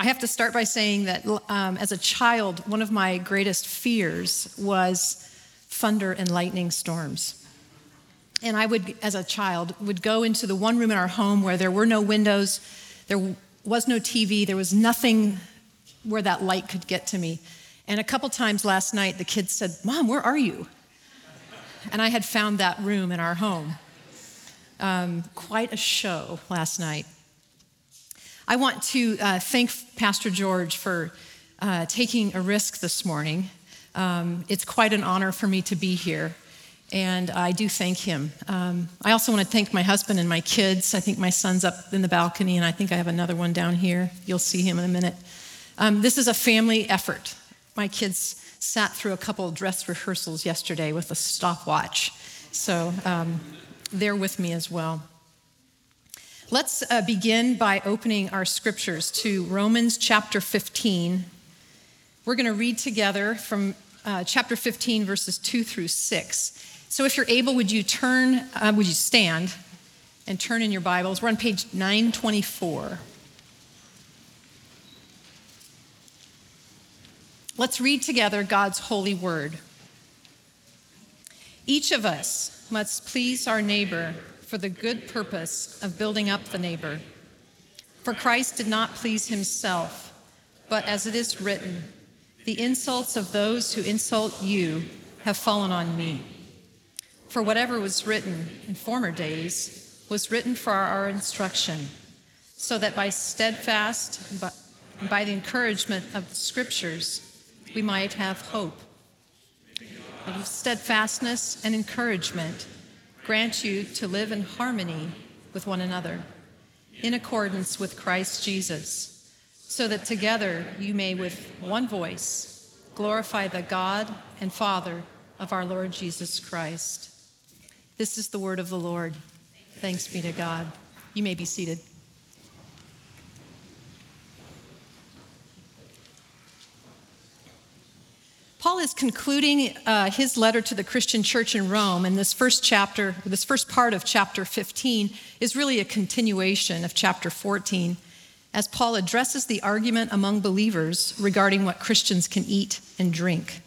I have to start by saying that um, as a child, one of my greatest fears was thunder and lightning storms. And I would, as a child, would go into the one room in our home where there were no windows, there was no TV, there was nothing where that light could get to me. And a couple times last night, the kids said, Mom, where are you? And I had found that room in our home. Um, quite a show last night. I want to uh, thank Pastor George for uh, taking a risk this morning. Um, it's quite an honor for me to be here, and I do thank him. Um, I also want to thank my husband and my kids. I think my son's up in the balcony, and I think I have another one down here. You'll see him in a minute. Um, this is a family effort. My kids sat through a couple dress rehearsals yesterday with a stopwatch, so um, they're with me as well. Let's uh, begin by opening our scriptures to Romans chapter 15. We're going to read together from uh, chapter 15, verses 2 through 6. So if you're able, would you turn, uh, would you stand and turn in your Bibles? We're on page 924. Let's read together God's holy word. Each of us must please our neighbor for the good purpose of building up the neighbor. For Christ did not please himself, but as it is written, the insults of those who insult you have fallen on me. For whatever was written in former days was written for our instruction, so that by steadfast, by the encouragement of the scriptures, we might have hope. And steadfastness and encouragement grant you to live in harmony with one another, in accordance with Christ Jesus, so that together you may with one voice glorify the God and Father of our Lord Jesus Christ. This is the word of the Lord. Thanks be to God. You may be seated. Paul is concluding uh, his letter to the Christian church in Rome, and this first chapter, this first part of chapter 15, is really a continuation of chapter 14, as Paul addresses the argument among believers regarding what Christians can eat and drink.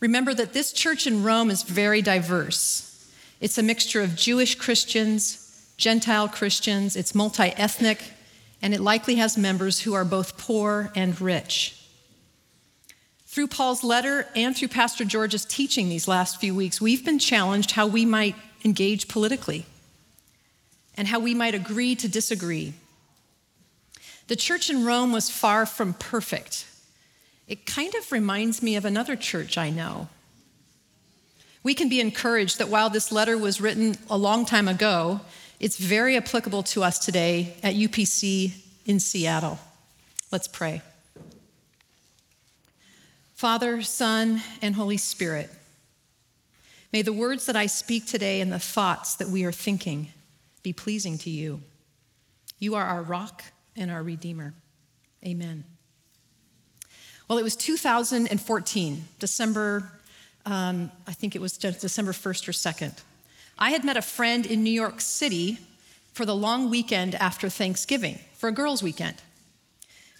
Remember that this church in Rome is very diverse. It's a mixture of Jewish Christians, Gentile Christians, it's multi ethnic, and it likely has members who are both poor and rich. Through Paul's letter and through Pastor George's teaching these last few weeks, we've been challenged how we might engage politically and how we might agree to disagree. The church in Rome was far from perfect. It kind of reminds me of another church I know. We can be encouraged that while this letter was written a long time ago, it's very applicable to us today at UPC in Seattle. Let's pray. Father, Son, and Holy Spirit, may the words that I speak today and the thoughts that we are thinking be pleasing to you. You are our rock and our Redeemer. Amen. Well, it was 2014, December, um, I think it was December 1st or 2nd. I had met a friend in New York City for the long weekend after Thanksgiving, for a girls' weekend.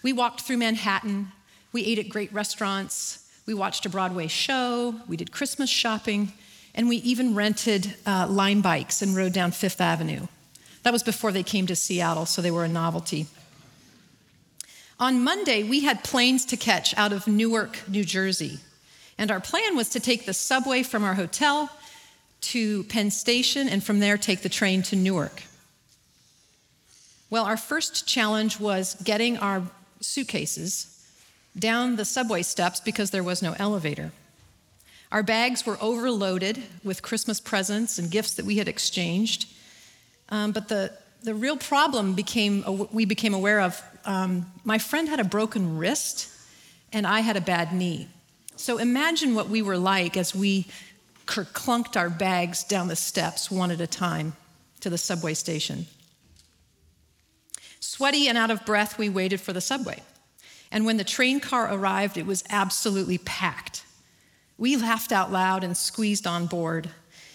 We walked through Manhattan we ate at great restaurants. We watched a Broadway show. We did Christmas shopping. And we even rented uh, Lime bikes and rode down Fifth Avenue. That was before they came to Seattle, so they were a novelty. On Monday, we had planes to catch out of Newark, New Jersey. And our plan was to take the subway from our hotel to Penn Station and from there take the train to Newark. Well, our first challenge was getting our suitcases down the subway steps because there was no elevator. Our bags were overloaded with Christmas presents and gifts that we had exchanged. Um, but the, the real problem became, we became aware of um, my friend had a broken wrist and I had a bad knee. So imagine what we were like as we clunked our bags down the steps one at a time to the subway station. Sweaty and out of breath, we waited for the subway. And when the train car arrived, it was absolutely packed. We laughed out loud and squeezed on board.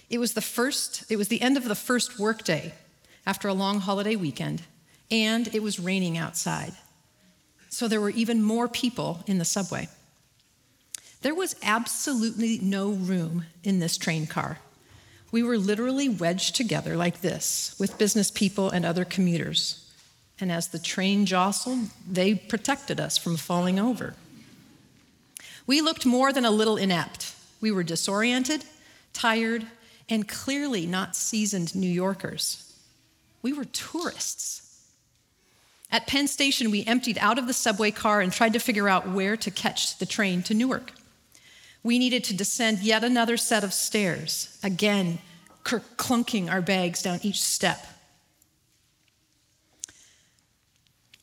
It was the first, it was the end of the first workday after a long holiday weekend, and it was raining outside. so there were even more people in the subway. There was absolutely no room in this train car. We were literally wedged together like this with business people and other commuters. And as the train jostled, they protected us from falling over. We looked more than a little inept. We were disoriented, tired, and clearly not seasoned New Yorkers. We were tourists. At Penn Station, we emptied out of the subway car and tried to figure out where to catch the train to Newark. We needed to descend yet another set of stairs, again, clunking our bags down each step.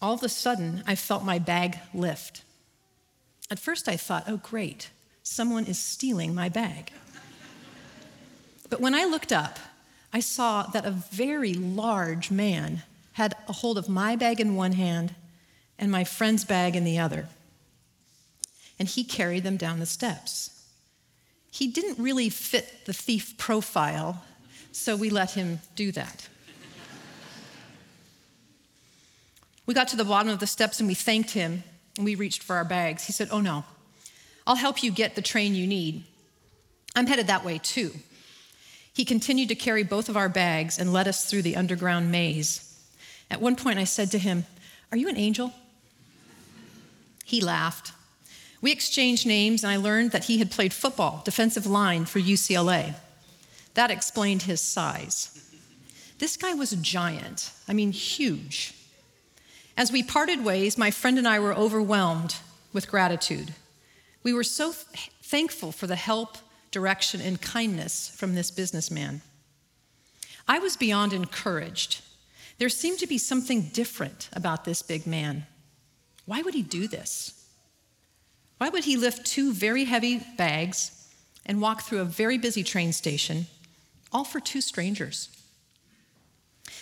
All of a sudden, I felt my bag lift. At first, I thought, oh, great, someone is stealing my bag. but when I looked up, I saw that a very large man had a hold of my bag in one hand and my friend's bag in the other. And he carried them down the steps. He didn't really fit the thief profile, so we let him do that. We got to the bottom of the steps and we thanked him and we reached for our bags. He said, Oh no, I'll help you get the train you need. I'm headed that way too. He continued to carry both of our bags and led us through the underground maze. At one point, I said to him, Are you an angel? He laughed. We exchanged names, and I learned that he had played football, defensive line for UCLA. That explained his size. This guy was a giant, I mean, huge. As we parted ways, my friend and I were overwhelmed with gratitude. We were so th- thankful for the help, direction, and kindness from this businessman. I was beyond encouraged there seemed to be something different about this big man. Why would he do this? Why would he lift two very heavy bags and walk through a very busy train station, all for two strangers?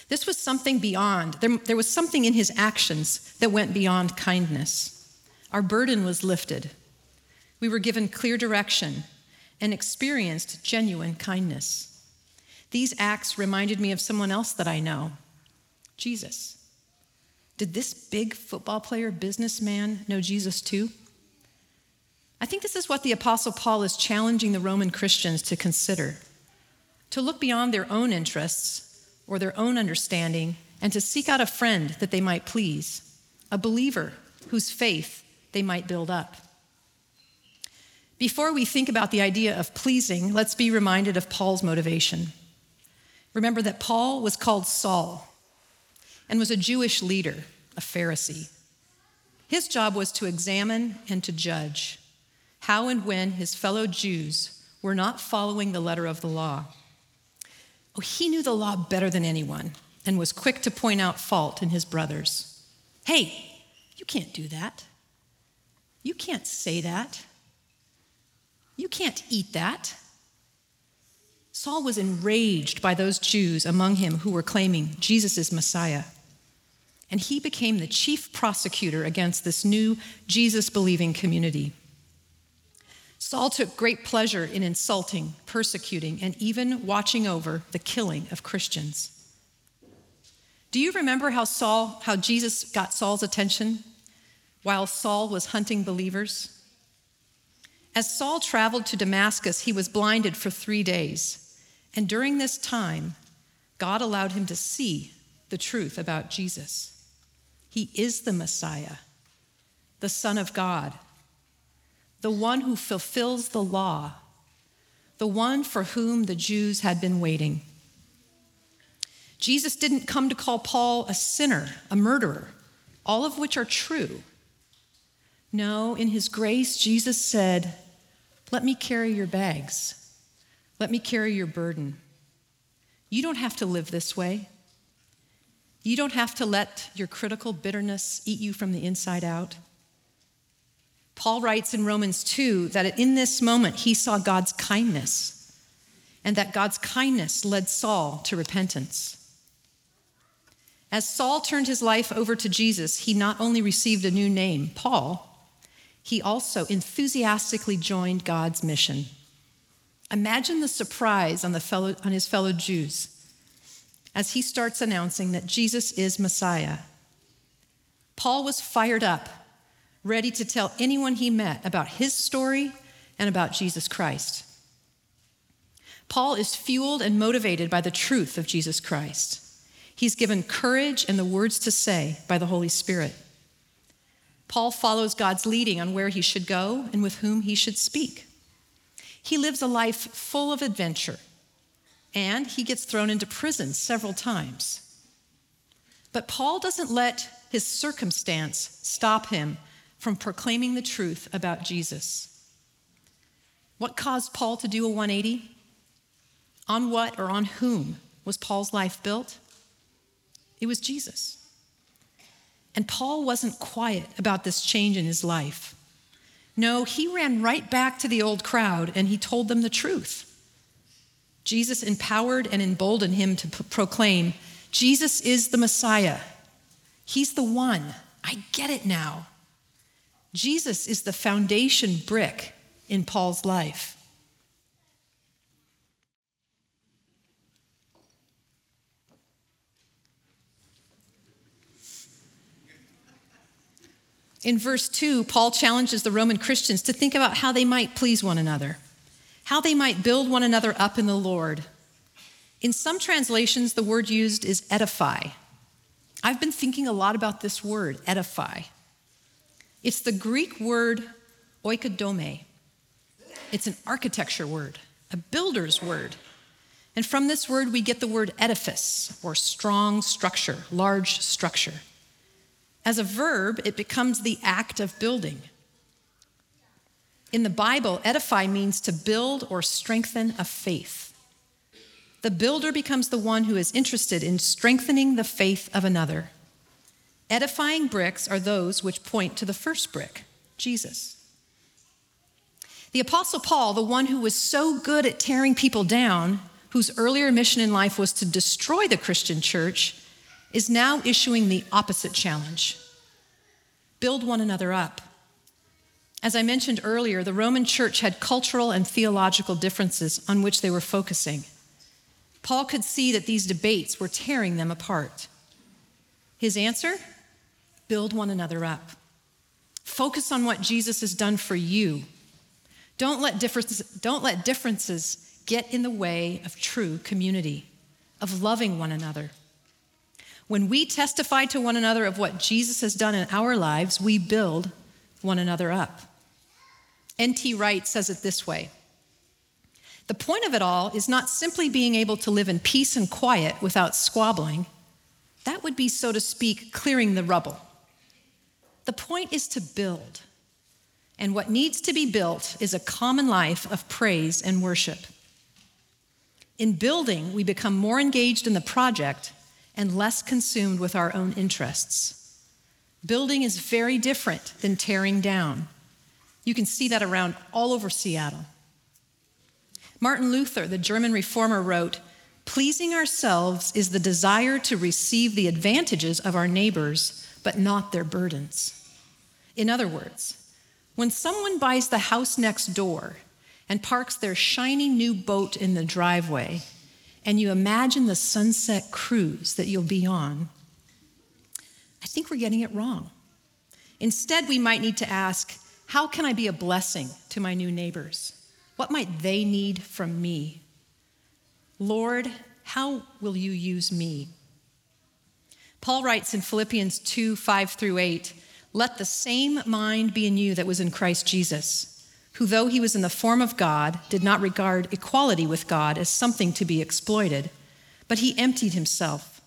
This was something beyond. There, there, was something in his actions that went beyond kindness. Our burden was lifted. We were given clear direction and experienced genuine kindness. These acts reminded me of someone else that I know, Jesus. Did this big football player, businessman, know Jesus too? I think this is what the Apostle Paul is challenging the Roman Christians to consider to look beyond their own interests or their own understanding and to seek out a friend that they might please, a believer whose faith they might build up. Before we think about the idea of pleasing, let's be reminded of Paul's motivation. Remember that Paul was called Saul and was a Jewish leader, a Pharisee. His job was to examine and to judge how and when his fellow Jews were not following the letter of the law. Oh, he knew the law better than anyone and was quick to point out fault in his brothers. Hey, you can't do that. You can't say that. You can't eat that. Saul was enraged by those Jews among him who were claiming Jesus is Messiah. And he became the chief prosecutor against this new Jesus believing community. Saul took great pleasure in insulting, persecuting, and even watching over the killing of Christians. Do you remember how Saul, how Jesus got Saul's attention while Saul was hunting believers? As Saul traveled to Damascus, he was blinded for three days. And during this time, God allowed him to see the truth about Jesus. He is the Messiah, the Son of God, the one who fulfills the law, the one for whom the Jews had been waiting. Jesus didn't come to call Paul a sinner, a murderer, all of which are true. No, in his grace, Jesus said, Let me carry your bags. Let me carry your burden. You don't have to live this way. You don't have to let your critical bitterness eat you from the inside out. Paul writes in Romans 2 that in this moment he saw God's kindness, and that God's kindness led Saul to repentance. As Saul turned his life over to Jesus, he not only received a new name, Paul, he also enthusiastically joined God's mission. Imagine the surprise on, the fellow, on his fellow Jews as he starts announcing that Jesus is Messiah. Paul was fired up ready to tell anyone he met about his story and about Jesus Christ. Paul is fueled and motivated by the truth of Jesus Christ. He's given courage and the words to say by the Holy Spirit. Paul follows God's leading on where he should go and with whom he should speak. He lives a life full of adventure, and he gets thrown into prison several times. But Paul doesn't let his circumstance stop him from proclaiming the truth about Jesus. What caused Paul to do a 180? On what or on whom was Paul's life built? It was Jesus. And Paul wasn't quiet about this change in his life. No, he ran right back to the old crowd and he told them the truth. Jesus empowered and emboldened him to p- proclaim Jesus is the Messiah. He's the one. I get it now. Jesus is the foundation brick in Paul's life. In verse 2, Paul challenges the Roman Christians to think about how they might please one another, how they might build one another up in the Lord. In some translations, the word used is edify. I've been thinking a lot about this word, edify. It's the Greek word oikodome. It's an architecture word, a builder's word. And from this word, we get the word edifice, or strong structure, large structure. As a verb, it becomes the act of building. In the Bible, edify means to build or strengthen a faith. The builder becomes the one who is interested in strengthening the faith of another. Edifying bricks are those which point to the first brick, Jesus. The Apostle Paul, the one who was so good at tearing people down, whose earlier mission in life was to destroy the Christian church, is now issuing the opposite challenge build one another up. As I mentioned earlier, the Roman church had cultural and theological differences on which they were focusing. Paul could see that these debates were tearing them apart. His answer? Build one another up. Focus on what Jesus has done for you. Don't let differences, don't let differences get in the way of true community, of loving one another. When we testify to one another of what Jesus has done in our lives, we build one another up. N.T. Wright says it this way The point of it all is not simply being able to live in peace and quiet without squabbling. That would be, so to speak, clearing the rubble. The point is to build. And what needs to be built is a common life of praise and worship. In building, we become more engaged in the project and less consumed with our own interests. Building is very different than tearing down. You can see that around all over Seattle. Martin Luther, the German reformer, wrote Pleasing ourselves is the desire to receive the advantages of our neighbors, but not their burdens. In other words, when someone buys the house next door and parks their shiny new boat in the driveway, and you imagine the sunset cruise that you'll be on, I think we're getting it wrong. Instead, we might need to ask how can I be a blessing to my new neighbors? What might they need from me? Lord, how will you use me? Paul writes in Philippians 2 5 through 8 let the same mind be in you that was in Christ Jesus, who, though he was in the form of God, did not regard equality with God as something to be exploited, but he emptied himself,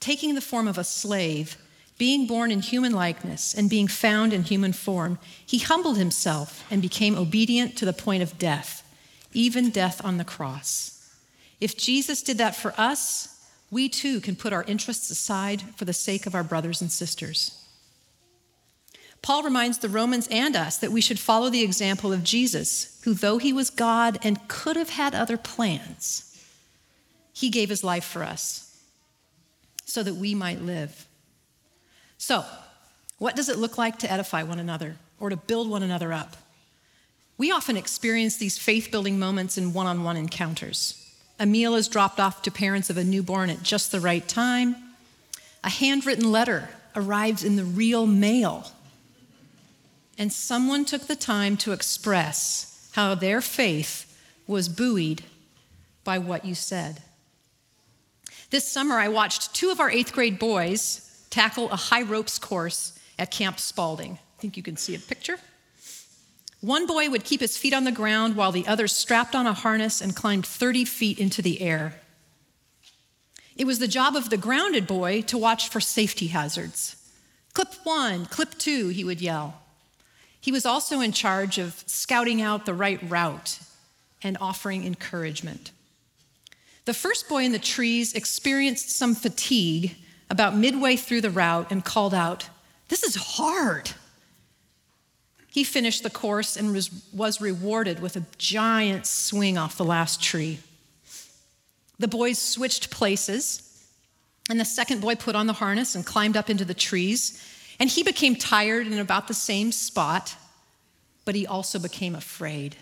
taking the form of a slave, being born in human likeness, and being found in human form. He humbled himself and became obedient to the point of death, even death on the cross. If Jesus did that for us, we too can put our interests aside for the sake of our brothers and sisters. Paul reminds the Romans and us that we should follow the example of Jesus, who, though he was God and could have had other plans, he gave his life for us so that we might live. So, what does it look like to edify one another or to build one another up? We often experience these faith building moments in one on one encounters. A meal is dropped off to parents of a newborn at just the right time. A handwritten letter arrives in the real mail and someone took the time to express how their faith was buoyed by what you said. This summer, I watched two of our eighth grade boys tackle a high ropes course at Camp Spalding. I think you can see a picture. One boy would keep his feet on the ground while the other strapped on a harness and climbed 30 feet into the air. It was the job of the grounded boy to watch for safety hazards. Clip one, clip two, he would yell. He was also in charge of scouting out the right route and offering encouragement. The first boy in the trees experienced some fatigue about midway through the route and called out, This is hard. He finished the course and was, rewarded with a giant swing off the last tree. The boys switched places, and the second boy put on the harness and climbed up into the trees. And he became tired in about the same spot, but he also became afraid.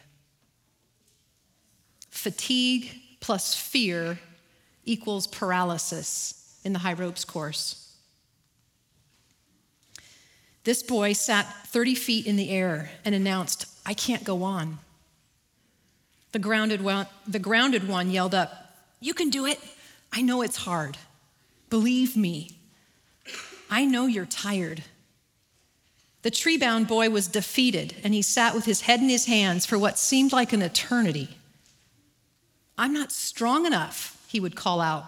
Fatigue plus fear equals paralysis in the high ropes course. This boy sat 30 feet in the air and announced, I can't go on. The grounded one, the grounded one yelled up, You can do it. I know it's hard. Believe me. I know you're tired. The tree bound boy was defeated and he sat with his head in his hands for what seemed like an eternity. I'm not strong enough, he would call out.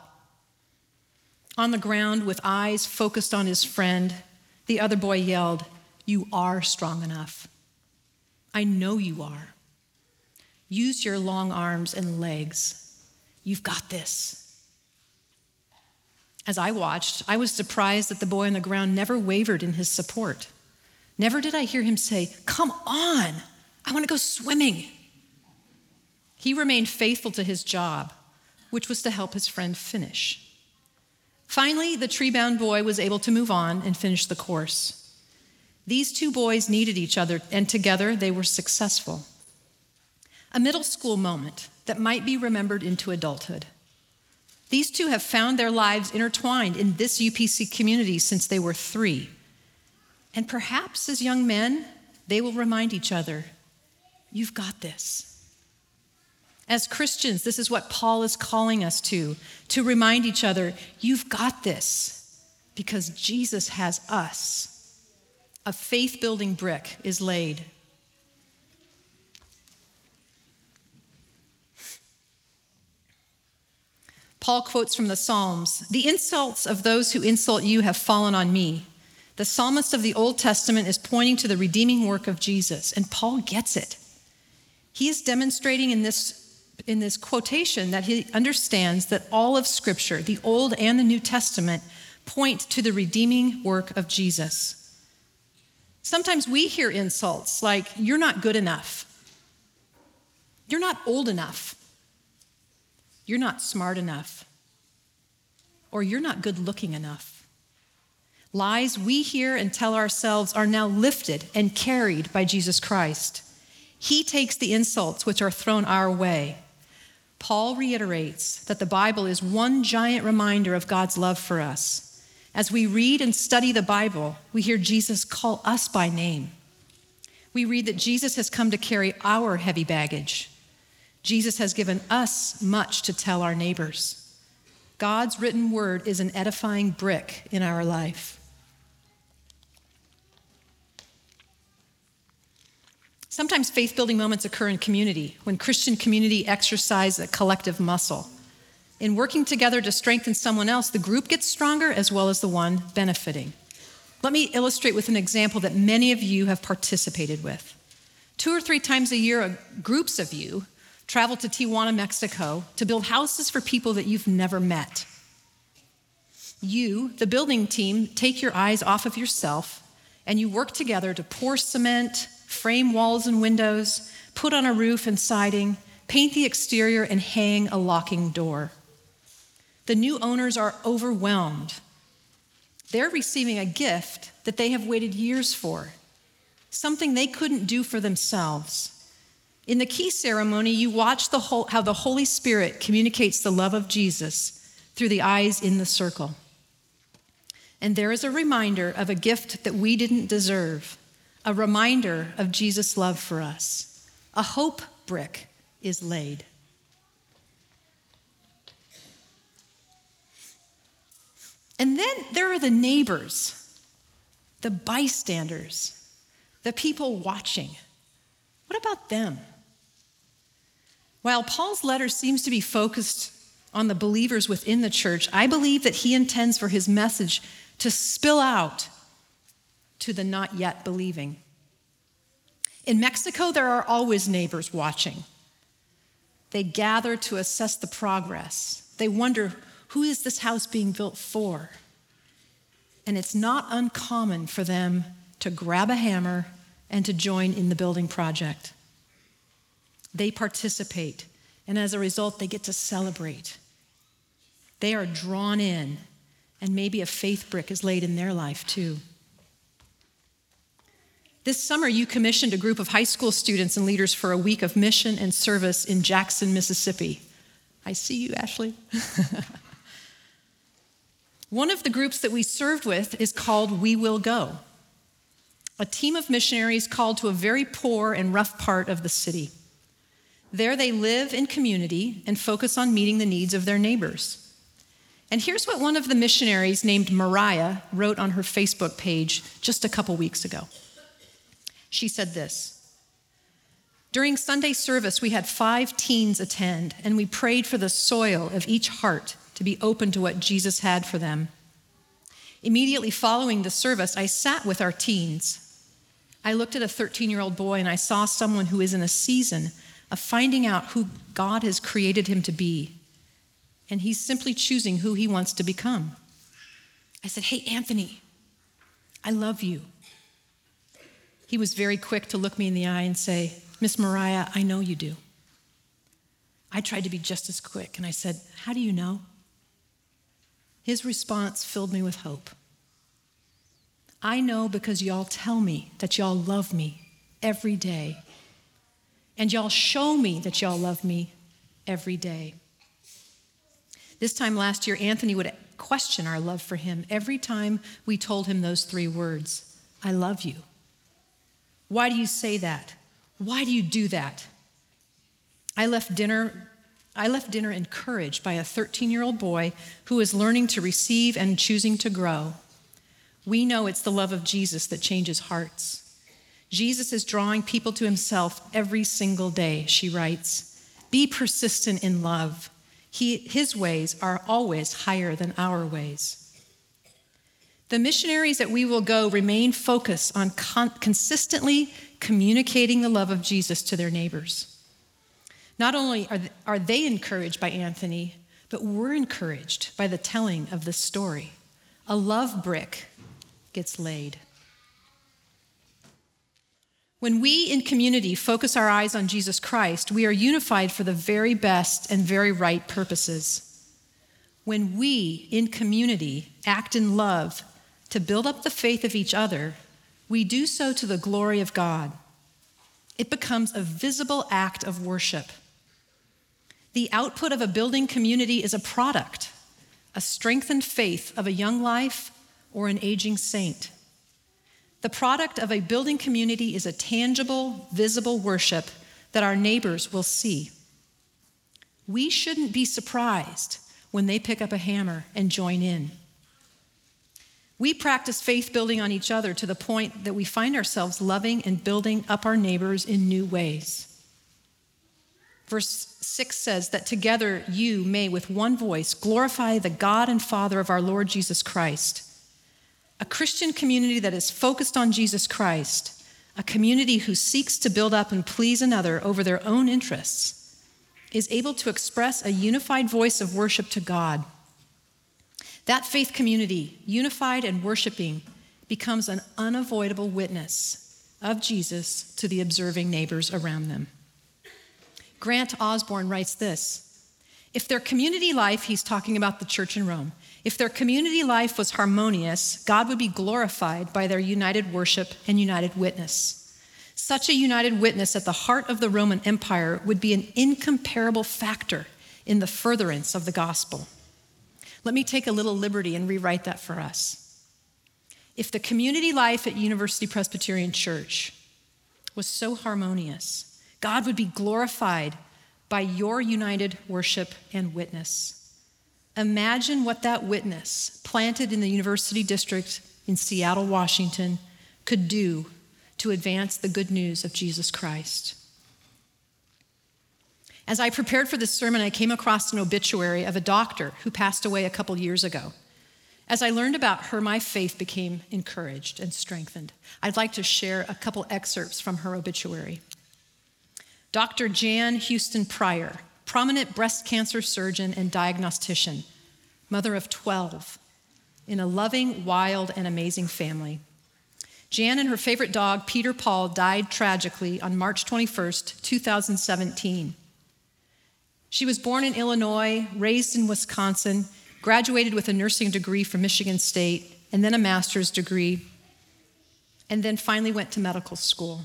On the ground, with eyes focused on his friend, the other boy yelled, You are strong enough. I know you are. Use your long arms and legs. You've got this. As I watched, I was surprised that the boy on the ground never wavered in his support. Never did I hear him say, Come on, I want to go swimming. He remained faithful to his job, which was to help his friend finish. Finally, the tree bound boy was able to move on and finish the course. These two boys needed each other, and together they were successful. A middle school moment that might be remembered into adulthood. These two have found their lives intertwined in this UPC community since they were three. And perhaps as young men, they will remind each other you've got this. As Christians, this is what Paul is calling us to to remind each other, you've got this because Jesus has us. A faith building brick is laid. Paul quotes from the Psalms The insults of those who insult you have fallen on me. The psalmist of the Old Testament is pointing to the redeeming work of Jesus, and Paul gets it. He is demonstrating in this in this quotation that he understands that all of Scripture, the Old and the New Testament, point to the redeeming work of Jesus. Sometimes we hear insults like, You're not good enough. You're not old enough. You're not smart enough. Or you're not good looking enough. Lies we hear and tell ourselves are now lifted and carried by Jesus Christ. He takes the insults which are thrown our way Paul reiterates that the Bible is one giant reminder of God's love for us. As we read and study the Bible, we hear Jesus call us by name. We read that Jesus has come to carry our heavy baggage. Jesus has given us much to tell our neighbors. God's written word is an edifying brick in our life. Sometimes faith building moments occur in community when Christian community exercise a collective muscle. In working together to strengthen someone else, the group gets stronger as well as the one benefiting. Let me illustrate with an example that many of you have participated with. Two or three times a year, groups of you travel to Tijuana, Mexico to build houses for people that you've never met. You, the building team, take your eyes off of yourself and you work together to pour cement, frame walls and windows, put on a roof and siding, paint the exterior, and hang a locking door. The new owners are overwhelmed. They're receiving a gift that they have waited years for, something they couldn't do for themselves. In the key ceremony, you watch the whole, how the Holy Spirit communicates the love of Jesus through the eyes in the circle. And there is a reminder of a gift that we didn't deserve a reminder of Jesus' love for us. A hope brick is laid. And then there are the neighbors, the bystanders, the people watching. What about them? While Paul's letter seems to be focused on the believers within the church, I believe that he intends for his message to spill out to the not yet believing. In Mexico, there are always neighbors watching. They gather to assess the progress. They wonder who is this house being built for? And it's not uncommon for them to grab a hammer and to join in the building project. They participate, and as a result, they get to celebrate. They are drawn in, and maybe a faith brick is laid in their life too. This summer, you commissioned a group of high school students and leaders for a week of mission and service in Jackson, Mississippi. I see you, Ashley. One of the groups that we served with is called We Will Go, a team of missionaries called to a very poor and rough part of the city. There they live in community and focus on meeting the needs of their neighbors. And here's what one of the missionaries named Mariah wrote on her Facebook page just a couple weeks ago. She said this During Sunday service, we had five teens attend, and we prayed for the soil of each heart to be open to what Jesus had for them. Immediately following the service, I sat with our teens. I looked at a 13 year old boy and I saw someone who is in a season of finding out who God has created him to be. And he's simply choosing who he wants to become. I said, Hey, Anthony, I love you. He was very quick to look me in the eye and say, Miss Mariah, I know you do. I tried to be just as quick and I said, How do you know? His response filled me with hope. I know because y'all tell me that y'all love me every day. And y'all show me that y'all love me every day. This time last year, Anthony would question our love for him every time we told him those three words I love you. Why do you say that? Why do you do that? I left dinner I left dinner encouraged by a 13 year old boy who is learning to receive and choosing to grow. We know it's the love of Jesus that changes hearts. Jesus is drawing people to himself every single day, she writes. Be persistent in love. He, his ways are always higher than our ways. The missionaries that we will go remain focused on con- consistently communicating the love of Jesus to their neighbors. Not only are, are they encouraged by Anthony, but we're encouraged by the telling of this story. A love brick gets laid. When we in community focus our eyes on Jesus Christ, we are unified for the very best and very right purposes. When we in community act in love to build up the faith of each other, we do so to the glory of God. It becomes a visible act of worship. The output of a building community is a product, a strengthened faith of a young life or an aging saint. The product of a building community is a tangible, visible worship that our neighbors will see. We shouldn't be surprised when they pick up a hammer and join in. We practice faith building on each other to the point that we find ourselves loving and building up our neighbors in new ways. Verse 6 says that together you may, with one voice, glorify the God and Father of our Lord Jesus Christ. A Christian community that is focused on Jesus Christ, a community who seeks to build up and please another over their own interests, is able to express a unified voice of worship to God. That faith community, unified and worshiping, becomes an unavoidable witness of Jesus to the observing neighbors around them. Grant Osborne writes this If their community life, he's talking about the church in Rome, if their community life was harmonious, God would be glorified by their united worship and united witness. Such a united witness at the heart of the Roman Empire would be an incomparable factor in the furtherance of the gospel. Let me take a little liberty and rewrite that for us. If the community life at University Presbyterian Church was so harmonious, God would be glorified by your united worship and witness. Imagine what that witness, planted in the University District in Seattle, Washington, could do to advance the good news of Jesus Christ. As I prepared for this sermon, I came across an obituary of a doctor who passed away a couple years ago. As I learned about her, my faith became encouraged and strengthened. I'd like to share a couple excerpts from her obituary. Dr. Jan Houston Pryor, prominent breast cancer surgeon and diagnostician, mother of 12, in a loving, wild, and amazing family. Jan and her favorite dog, Peter Paul, died tragically on March 21st, 2017. She was born in Illinois, raised in Wisconsin, graduated with a nursing degree from Michigan State, and then a master's degree, and then finally went to medical school.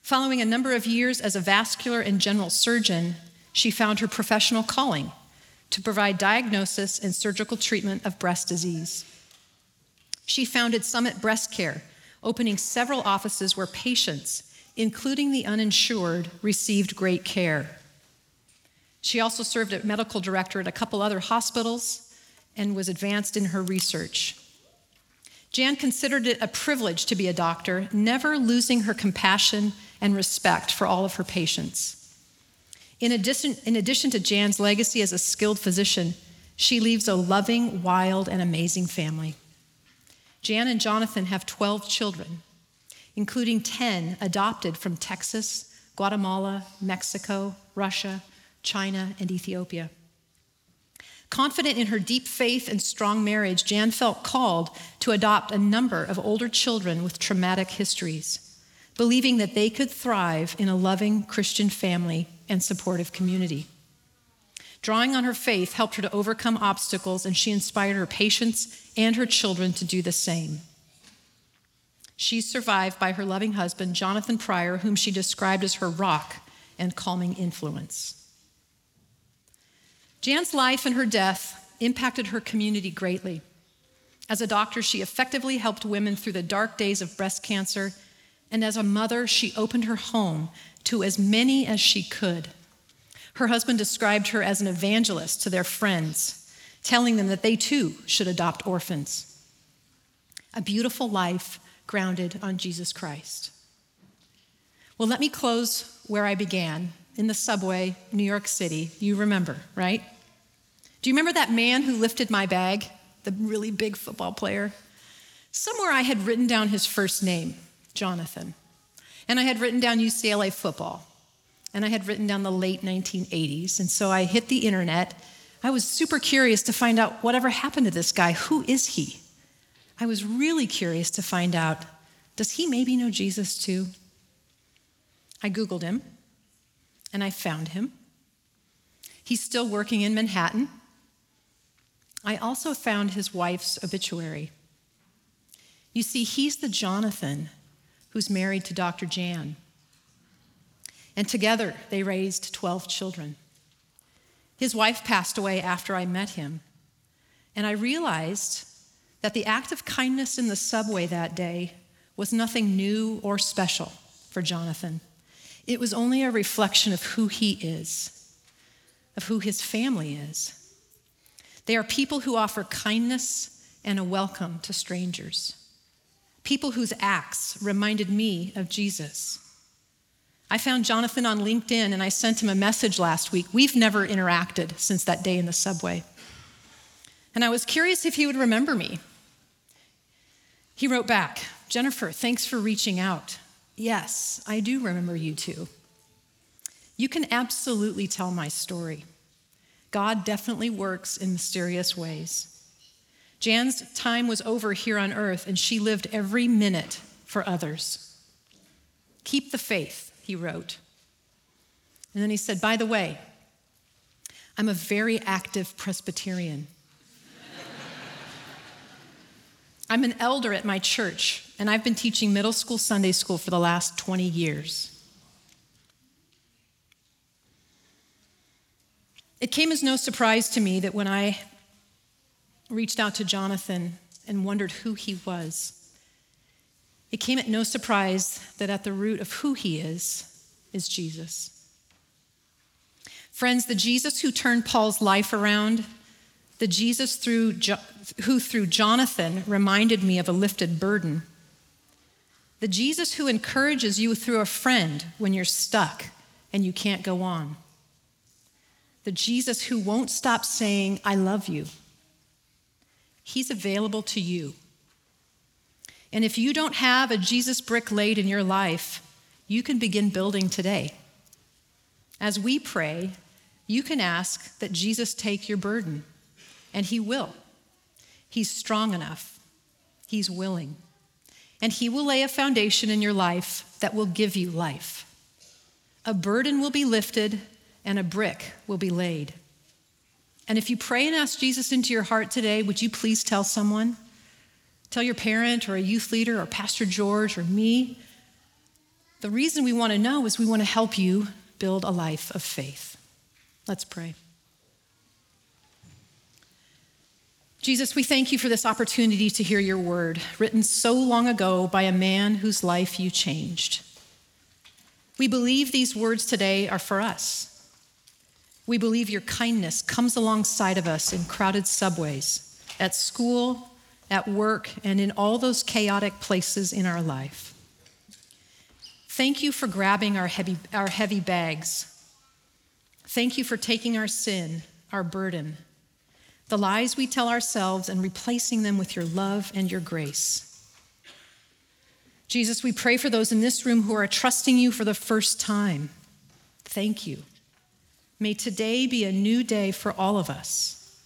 Following a number of years as a vascular and general surgeon, she found her professional calling to provide diagnosis and surgical treatment of breast disease. She founded Summit Breast Care, opening several offices where patients, including the uninsured, received great care. She also served as medical director at a couple other hospitals and was advanced in her research. Jan considered it a privilege to be a doctor, never losing her compassion and respect for all of her patients. In addition, in addition to Jan's legacy as a skilled physician, she leaves a loving, wild, and amazing family. Jan and Jonathan have 12 children, including 10 adopted from Texas, Guatemala, Mexico, Russia, China, and Ethiopia. Confident in her deep faith and strong marriage, Jan felt called to adopt a number of older children with traumatic histories, believing that they could thrive in a loving Christian family and supportive community. Drawing on her faith helped her to overcome obstacles, and she inspired her patients and her children to do the same. She's survived by her loving husband, Jonathan Pryor, whom she described as her rock and calming influence. Jan's life and her death impacted her community greatly. As a doctor, she effectively helped women through the dark days of breast cancer, and as a mother, she opened her home to as many as she could. Her husband described her as an evangelist to their friends, telling them that they too should adopt orphans. A beautiful life grounded on Jesus Christ. Well, let me close where I began in the subway, New York City. You remember, right? Do you remember that man who lifted my bag, the really big football player? Somewhere I had written down his first name, Jonathan. And I had written down UCLA football. And I had written down the late 1980s. And so I hit the internet. I was super curious to find out whatever happened to this guy. Who is he? I was really curious to find out does he maybe know Jesus too? I Googled him and I found him. He's still working in Manhattan. I also found his wife's obituary. You see, he's the Jonathan who's married to Dr. Jan. And together they raised 12 children. His wife passed away after I met him. And I realized that the act of kindness in the subway that day was nothing new or special for Jonathan. It was only a reflection of who he is, of who his family is. They are people who offer kindness and a welcome to strangers, people whose acts reminded me of Jesus. I found Jonathan on LinkedIn and I sent him a message last week. We've never interacted since that day in the subway. And I was curious if he would remember me. He wrote back Jennifer, thanks for reaching out. Yes, I do remember you too. You can absolutely tell my story. God definitely works in mysterious ways. Jan's time was over here on earth, and she lived every minute for others. Keep the faith, he wrote. And then he said, By the way, I'm a very active Presbyterian. I'm an elder at my church, and I've been teaching middle school Sunday school for the last 20 years. It came as no surprise to me that when I reached out to Jonathan and wondered who he was. It came at no surprise that at the root of who he is is Jesus. Friends, the Jesus who turned Paul's life around, the Jesus through jo- who through Jonathan reminded me of a lifted burden, the Jesus who encourages you through a friend when you're stuck and you can't go on, the Jesus who won't stop saying, I love you. He's available to you. And if you don't have a Jesus brick laid in your life, you can begin building today. As we pray, you can ask that Jesus take your burden, and He will. He's strong enough, He's willing, and He will lay a foundation in your life that will give you life. A burden will be lifted, and a brick will be laid. And if you pray and ask Jesus into your heart today, would you please tell someone? Tell your parent or a youth leader or Pastor George or me. The reason we want to know is we want to help you build a life of faith. Let's pray. Jesus, we thank you for this opportunity to hear your word, written so long ago by a man whose life you changed. We believe these words today are for us. We believe your kindness comes alongside of us in crowded subways, at school, at work, and in all those chaotic places in our life. Thank you for grabbing our heavy, our heavy bags. Thank you for taking our sin, our burden, the lies we tell ourselves, and replacing them with your love and your grace. Jesus, we pray for those in this room who are trusting you for the first time. Thank you. May today be a new day for all of us.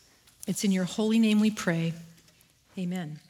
It's in your holy name we pray. Amen.